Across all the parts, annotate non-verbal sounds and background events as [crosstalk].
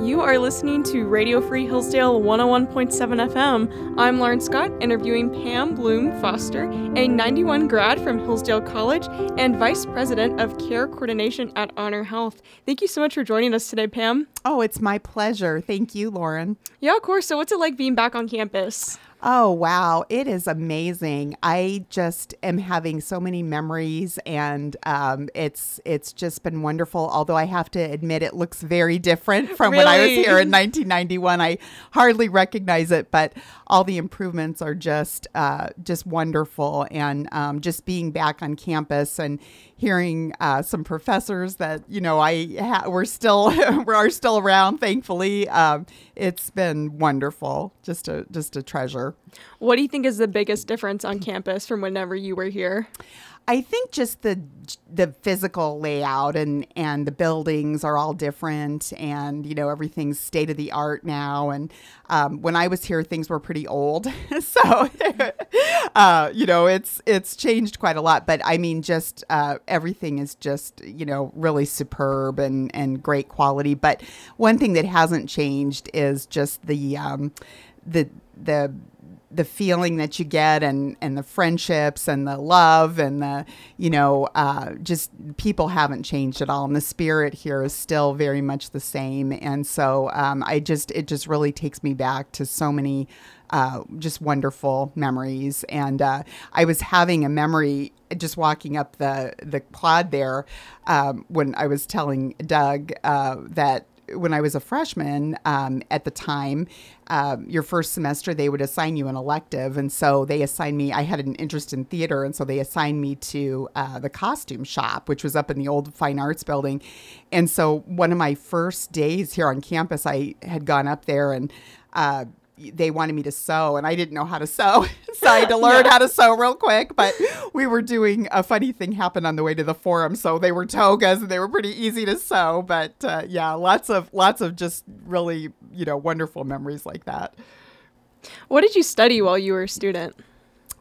You are listening to Radio Free Hillsdale 101.7 FM. I'm Lauren Scott, interviewing Pam Bloom Foster, a 91 grad from Hillsdale College and Vice President of Care Coordination at Honor Health. Thank you so much for joining us today, Pam. Oh, it's my pleasure. Thank you, Lauren. Yeah, of course. So, what's it like being back on campus? Oh, wow. It is amazing. I just am having so many memories and um, it's it's just been wonderful. Although I have to admit it looks very different [laughs] from really? when I was here in 1991. I hardly recognize it, but all the improvements are just uh, just wonderful. And um, just being back on campus and hearing uh, some professors that you know I ha- we're still [laughs] are still around. Thankfully, um, it's been wonderful. Just a just a treasure. What do you think is the biggest difference on campus from whenever you were here? I think just the the physical layout and and the buildings are all different, and you know everything's state of the art now. And um, when I was here, things were pretty old, [laughs] so [laughs] uh, you know it's it's changed quite a lot. But I mean, just uh, everything is just you know really superb and and great quality. But one thing that hasn't changed is just the um, the the the feeling that you get and and the friendships and the love and the you know uh, just people haven't changed at all. And the spirit here is still very much the same. And so um, I just it just really takes me back to so many uh, just wonderful memories. And uh, I was having a memory just walking up the the quad there um, when I was telling Doug uh, that when I was a freshman um, at the time, um, your first semester, they would assign you an elective. And so they assigned me, I had an interest in theater. And so they assigned me to uh, the costume shop, which was up in the old fine arts building. And so one of my first days here on campus, I had gone up there and uh, they wanted me to sew and I didn't know how to sew. [laughs] so I had to [laughs] learn yeah. how to sew real quick. But we were doing a funny thing happened on the way to the forum. So they were togas and they were pretty easy to sew. But uh, yeah, lots of lots of just really, you know, wonderful memories like that. What did you study while you were a student?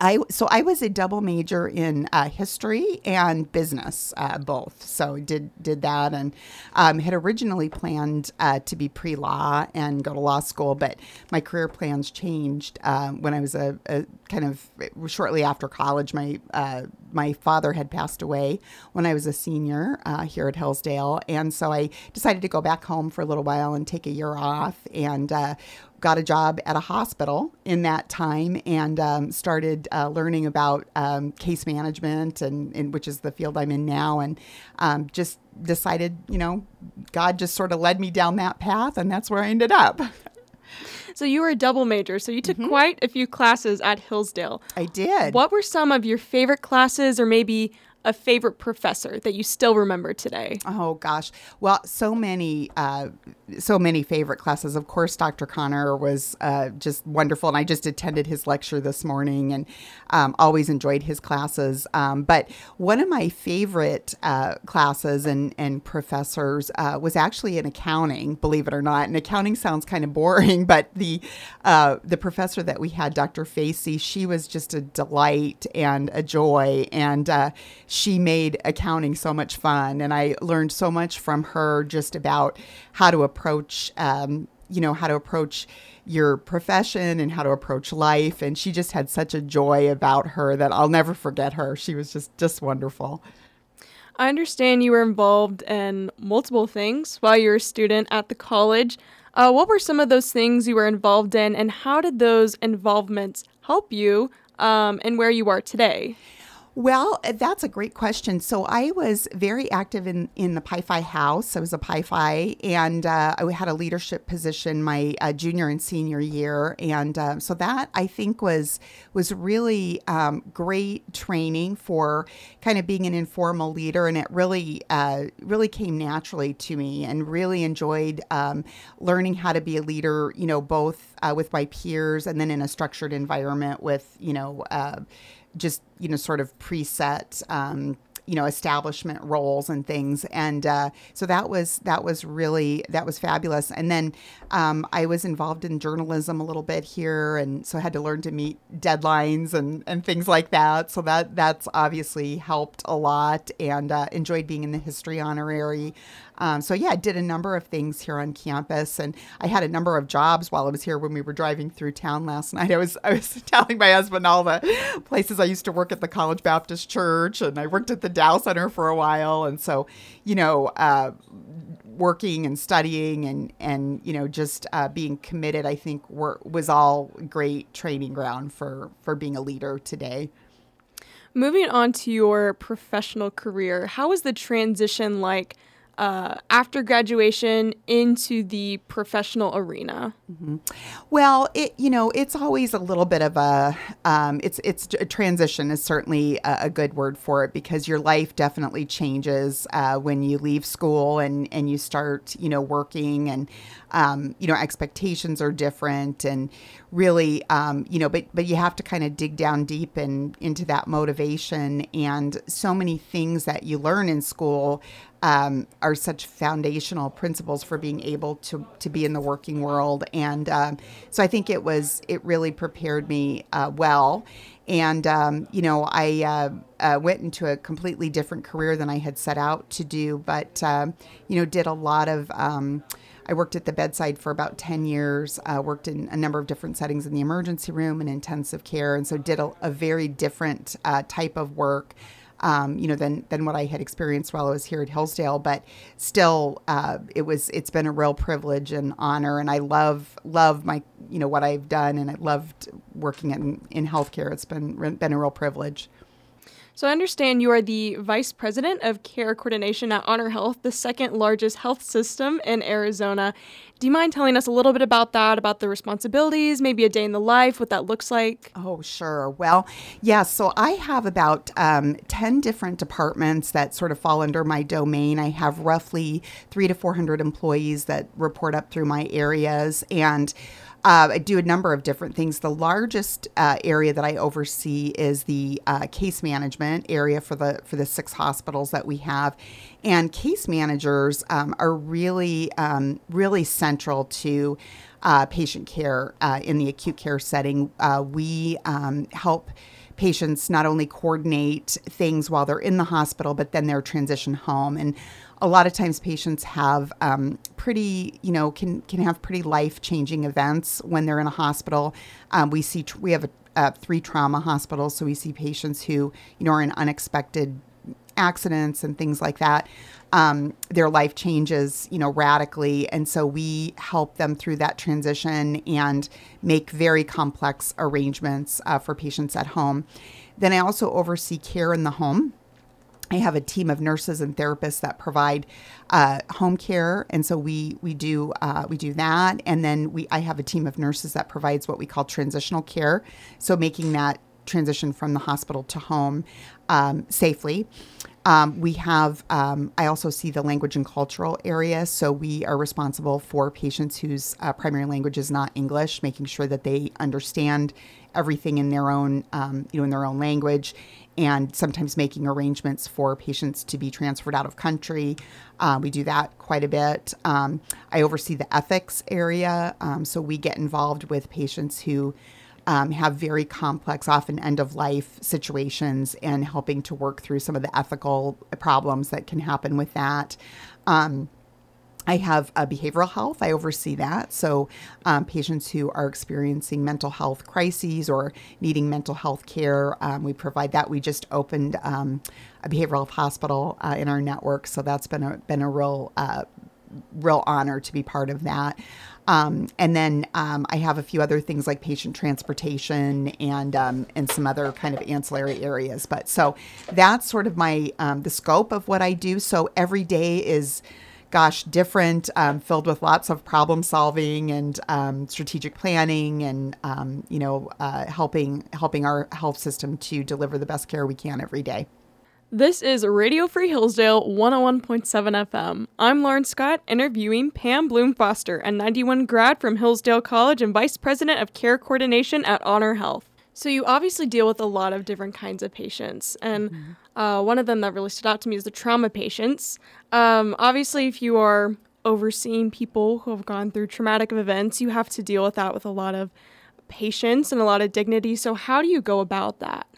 I so I was a double major in uh, history and business, uh, both. So did did that, and um, had originally planned uh, to be pre law and go to law school, but my career plans changed uh, when I was a, a, kind of shortly after college. My uh, my father had passed away when I was a senior uh, here at Hillsdale, and so I decided to go back home for a little while and take a year off and got a job at a hospital in that time and um, started uh, learning about um, case management and, and, which is the field I'm in now and um, just decided you know God just sort of led me down that path and that's where I ended up. So you were a double major, so you took mm-hmm. quite a few classes at Hillsdale. I did. What were some of your favorite classes or maybe a favorite professor that you still remember today? Oh gosh, well, so many, uh, so many favorite classes. Of course, Dr. Connor was uh, just wonderful, and I just attended his lecture this morning, and um, always enjoyed his classes. Um, but one of my favorite uh, classes and and professors uh, was actually in accounting. Believe it or not, and accounting sounds kind of boring, [laughs] but the uh, the professor that we had, Dr. Facey, she was just a delight and a joy, and uh, she made accounting so much fun. And I learned so much from her just about how to approach, um, you know, how to approach your profession and how to approach life. And she just had such a joy about her that I'll never forget her. She was just, just wonderful. I understand you were involved in multiple things while you were a student at the college. Uh, what were some of those things you were involved in, and how did those involvements help you um, and where you are today? Well, uh, that's a great question. So I was very active in, in the Pi Phi House. I was a Pi Phi, and uh, I had a leadership position my uh, junior and senior year, and uh, so that I think was was really um, great training for kind of being an informal leader, and it really uh, really came naturally to me, and really enjoyed um, learning how to be a leader. You know, both uh, with my peers, and then in a structured environment with you know just you know sort of preset um, you know establishment roles and things. And uh, so that was that was really that was fabulous. And then um, i was involved in journalism a little bit here and so i had to learn to meet deadlines and and things like that. So that that's obviously helped a lot and uh, enjoyed being in the history honorary um, so yeah, I did a number of things here on campus, and I had a number of jobs while I was here. When we were driving through town last night, I was I was [laughs] telling my husband all the places I used to work at the College Baptist Church, and I worked at the Dow Center for a while, and so you know. Uh, working and studying and and you know just uh, being committed i think were, was all great training ground for for being a leader today moving on to your professional career how was the transition like uh, after graduation into the professional arena? Mm-hmm. Well, it you know it's always a little bit of a um, it's it's a transition is certainly a, a, good word for it because your life definitely changes uh, when you leave school and and you start you know working and um, you know expectations are different and really um, you know but but you have to kind of dig down deep and into that motivation and so many things that you learn in school um, are such foundational principles for being able to to be in the working world. And um, so I think it was it really prepared me uh, well. And um, you know, I uh, uh, went into a completely different career than I had set out to do, but um, you know, did a lot of. Um, I worked at the bedside for about 10 years, uh, worked in a number of different settings in the emergency room and intensive care, and so did a, a very different uh, type of work um, you know, than than what I had experienced while I was here at Hillsdale. But still, uh, it was it's been a real privilege and honor, and I love love my you know what I've done, and I loved working in in healthcare. It's been been a real privilege. So I understand you are the vice president of care coordination at Honor Health, the second largest health system in Arizona. Do you mind telling us a little bit about that, about the responsibilities, maybe a day in the life, what that looks like? Oh, sure. Well. Yeah, so I have about um, 10 different departments that sort of fall under my domain. I have roughly three to 400 employees that report up through my areas. And uh, I do a number of different things. The largest uh, area that I oversee is the uh, case management area for the for the six hospitals that we have, and case managers um, are really um, really central to uh, patient care uh, in the acute care setting. Uh, we um, help patients not only coordinate things while they're in the hospital, but then their transition home and a lot of times patients have um, pretty, you know, can can have pretty life changing events when they're in a hospital. Um, we see tr- we have a, three trauma hospitals, so we see patients who you know are in unexpected accidents and things like that. Um, their life changes, you know, radically, and so we help them through that transition and make very complex arrangements uh, for patients at home. Then I also oversee care in the home. I have a team of nurses and therapists that provide uh, home care, and so we we do uh, we do that, and then we I have a team of nurses that provides what we call transitional care, so making that transition from the hospital to home um, safely. Um, we have, um, I also see the language and cultural area. So we are responsible for patients whose uh, primary language is not English, making sure that they understand everything in their own, um, you know, in their own language and sometimes making arrangements for patients to be transferred out of country. Uh, we do that quite a bit. Um, I oversee the ethics area, um, so we get involved with patients who um, have very complex, often end of life situations, and helping to work through some of the ethical problems that can happen with that. Um, I have a behavioral health. I oversee that. So, um, patients who are experiencing mental health crises or needing mental health care, um, we provide that. We just opened um, a behavioral health hospital uh, in our network, so that's been a been a real uh, real honor to be part of that. Um, and then um, I have a few other things like patient transportation and um, and some other kind of ancillary areas. But so that's sort of my um, the scope of what I do. So every day is gosh, different, um, filled with lots of problem solving and um, strategic planning, and you know, uh, helping helping our health system to deliver the best care we can every day. This is Radio Free Hillsdale 101.7 FM. I'm Lauren Scott, interviewing Pam Bloom Foster, a 91 grad from Hillsdale College and Vice President of Care Coordination at Honor Health. So you obviously deal with a lot of different kinds of patients, and mm-hmm. uh, one of them that really stood out to me is the trauma patients. Um, obviously, if you are overseeing people who have gone through traumatic events, you have to deal with that with a lot of patience and a lot of dignity. So how do you go about that?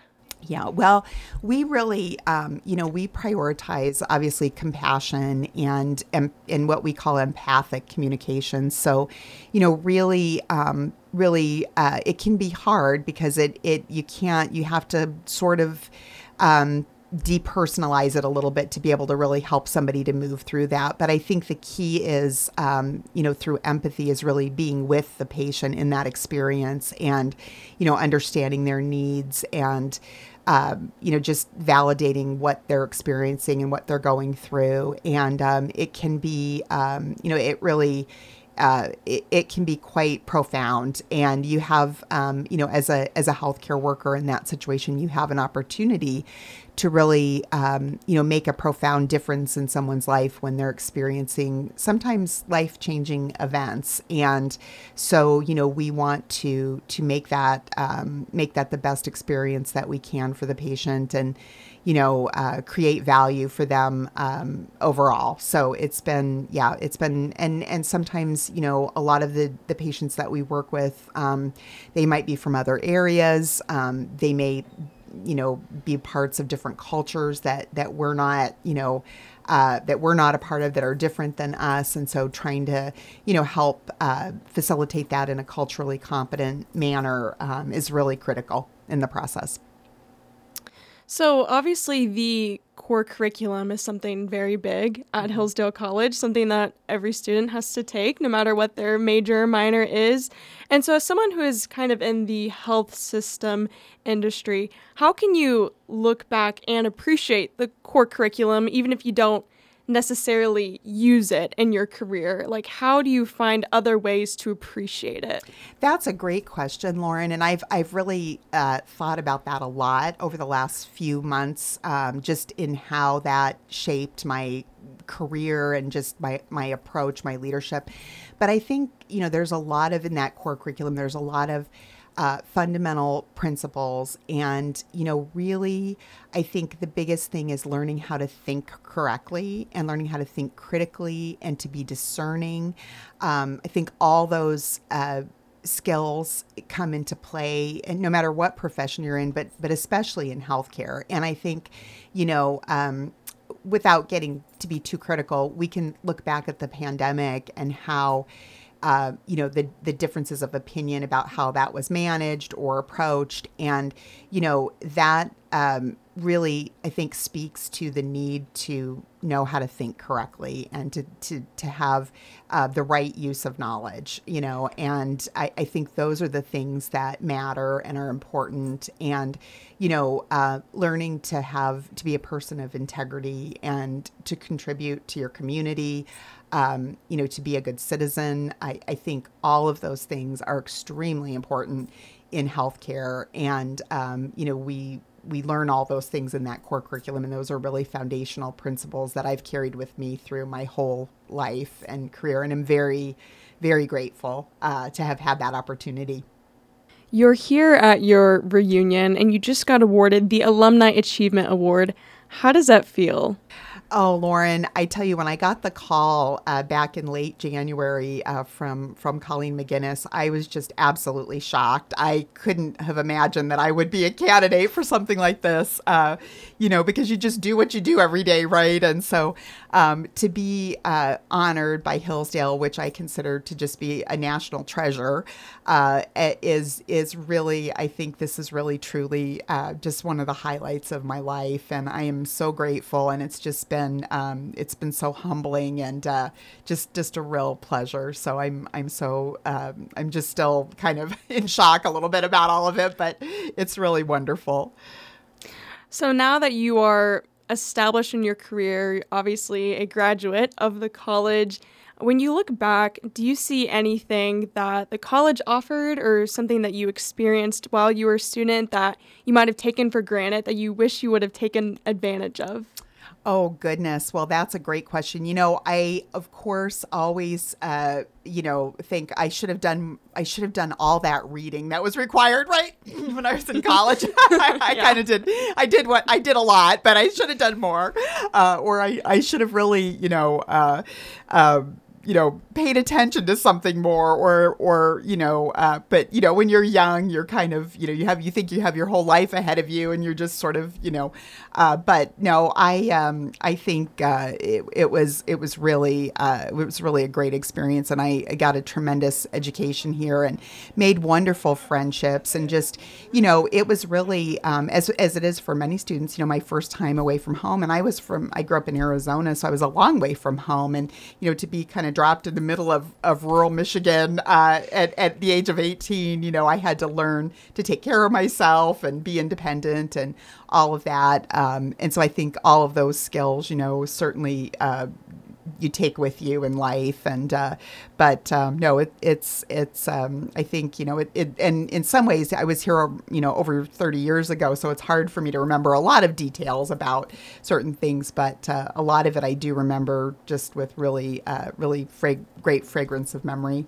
Yeah, well, we really, um, you know, we prioritize obviously compassion and and what we call empathic communication. So, you know, really, um, really, uh, it can be hard because it it you can't you have to sort of um, depersonalize it a little bit to be able to really help somebody to move through that. But I think the key is, um, you know, through empathy is really being with the patient in that experience and, you know, understanding their needs and um, you know, just validating what they're experiencing and what they're going through. And um, it can be, um, you know, it really, uh, it, it, can be quite profound. And you have, um, you know, as a as a healthcare worker in that situation, you have an opportunity to really, um, you know, make a profound difference in someone's life when they're experiencing sometimes life changing events. And so, you know, we want to to make that um, make that the best experience that we can for the patient and you know, uh, create value for them um, overall. So it's been, yeah, it's been, and and sometimes, you know, a lot of the the patients that we work with, um, they might be from other areas. Um, they may you know be parts of different cultures that that we're not you know uh, that we're not a part of that are different than us and so trying to you know help uh, facilitate that in a culturally competent manner um, is really critical in the process so obviously the core curriculum is something very big at mm-hmm. Hillsdale College, something that every student has to take, no matter what their major or minor is. And so, as someone who is kind of in the health system industry, how can you look back and appreciate the core curriculum, even if you don't necessarily use it in your career? Like, how do you find other ways to appreciate it? That's a great question, Lauren. And I've, I've really uh, thought about that a lot over the last few months, um, just in how that shaped my career and just my, my approach, my leadership. But I think, you know, there's a lot of in that core curriculum, there's a lot of uh, fundamental principles. And, you know, really, I think the biggest thing is learning how to think correctly and learning how to think critically and to be discerning. Um, I think all those. Uh, skills come into play and no matter what profession you're in but but especially in healthcare and i think you know um, without getting to be too critical we can look back at the pandemic and how uh, you know the the differences of opinion about how that was managed or approached, and you know that um, really I think speaks to the need to know how to think correctly and to to to have uh, the right use of knowledge. You know, and I, I think those are the things that matter and are important. And you know, uh, learning to have to be a person of integrity and to contribute to your community um, you know, to be a good citizen. I, I, think all of those things are extremely important in healthcare, and um, you know, we we learn all those things in that core curriculum, and those are really foundational principles that I've carried with me through my whole life and career, and I'm very, very grateful uh, to have had that opportunity. You're here at your reunion, and you just got awarded the Alumni Achievement Award. How does that feel? Oh, Lauren, I tell you, when I got the call uh, back in late January uh, from from Colleen McGinnis, I was just absolutely shocked. I couldn't have imagined that I would be a candidate for something like this. Uh, you know, because you just do what you do every day, right? And so um, to be uh, honored by Hillsdale, which I consider to just be a national treasure, uh, is is really, I think this is really truly uh, just one of the highlights of my life, and I am so grateful. And it's just been um, it's been so humbling and uh, just just a real pleasure. So I'm I'm so um, I'm just still kind of [laughs] in shock a little bit about all of it, but it's really wonderful. So now that you are established in your career, obviously a graduate of the college. When you look back, do you see anything that the college offered or something that you experienced while you were a student that you might have taken for granted that you wish you would have taken advantage of? Oh, goodness. Well, that's a great question. You know, I, of course, always, uh, you know, think I should have done, I should have done all that reading that was required, right? [laughs] when I was in college. [laughs] I, I yeah. kind of did, I did what, I did a lot, but I should have done more. Uh, or I, I should have really, you know, uh, um, you know paid attention to something more or or you know uh, but you know when you're young you're kind of you know you have you think you have your whole life ahead of you and you're just sort of you know uh, but no I um I think uh, it, it was it was really uh, it was really a great experience and I, I got a tremendous education here and made wonderful friendships and just you know it was really um, as as it is for many students you know my first time away from home and I was from I grew up in Arizona so I was a long way from home and you know to be kind of dropped in the middle of, of rural Michigan uh, at, at the age of 18. You know, I had to learn to take care of myself and be independent and all of that. Um, and so I think all of those skills, you know, certainly uh, you take with you in life and uh, but um, no it, it's it's um, I think you know it, it, and in some ways I was here you know over 30 years ago so it's hard for me to remember a lot of details about certain things but uh, a lot of it I do remember just with really uh, really fra- great fragrance of memory.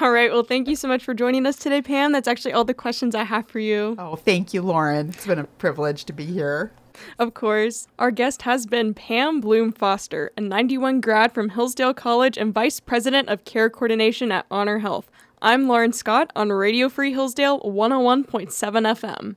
All right. Well, thank you so much for joining us today, Pam. That's actually all the questions I have for you. Oh, thank you, Lauren. It's been a privilege to be here. Of course. Our guest has been Pam Bloom Foster, a 91 grad from Hillsdale College and Vice President of Care Coordination at Honor Health. I'm Lauren Scott on Radio Free Hillsdale 101.7 FM.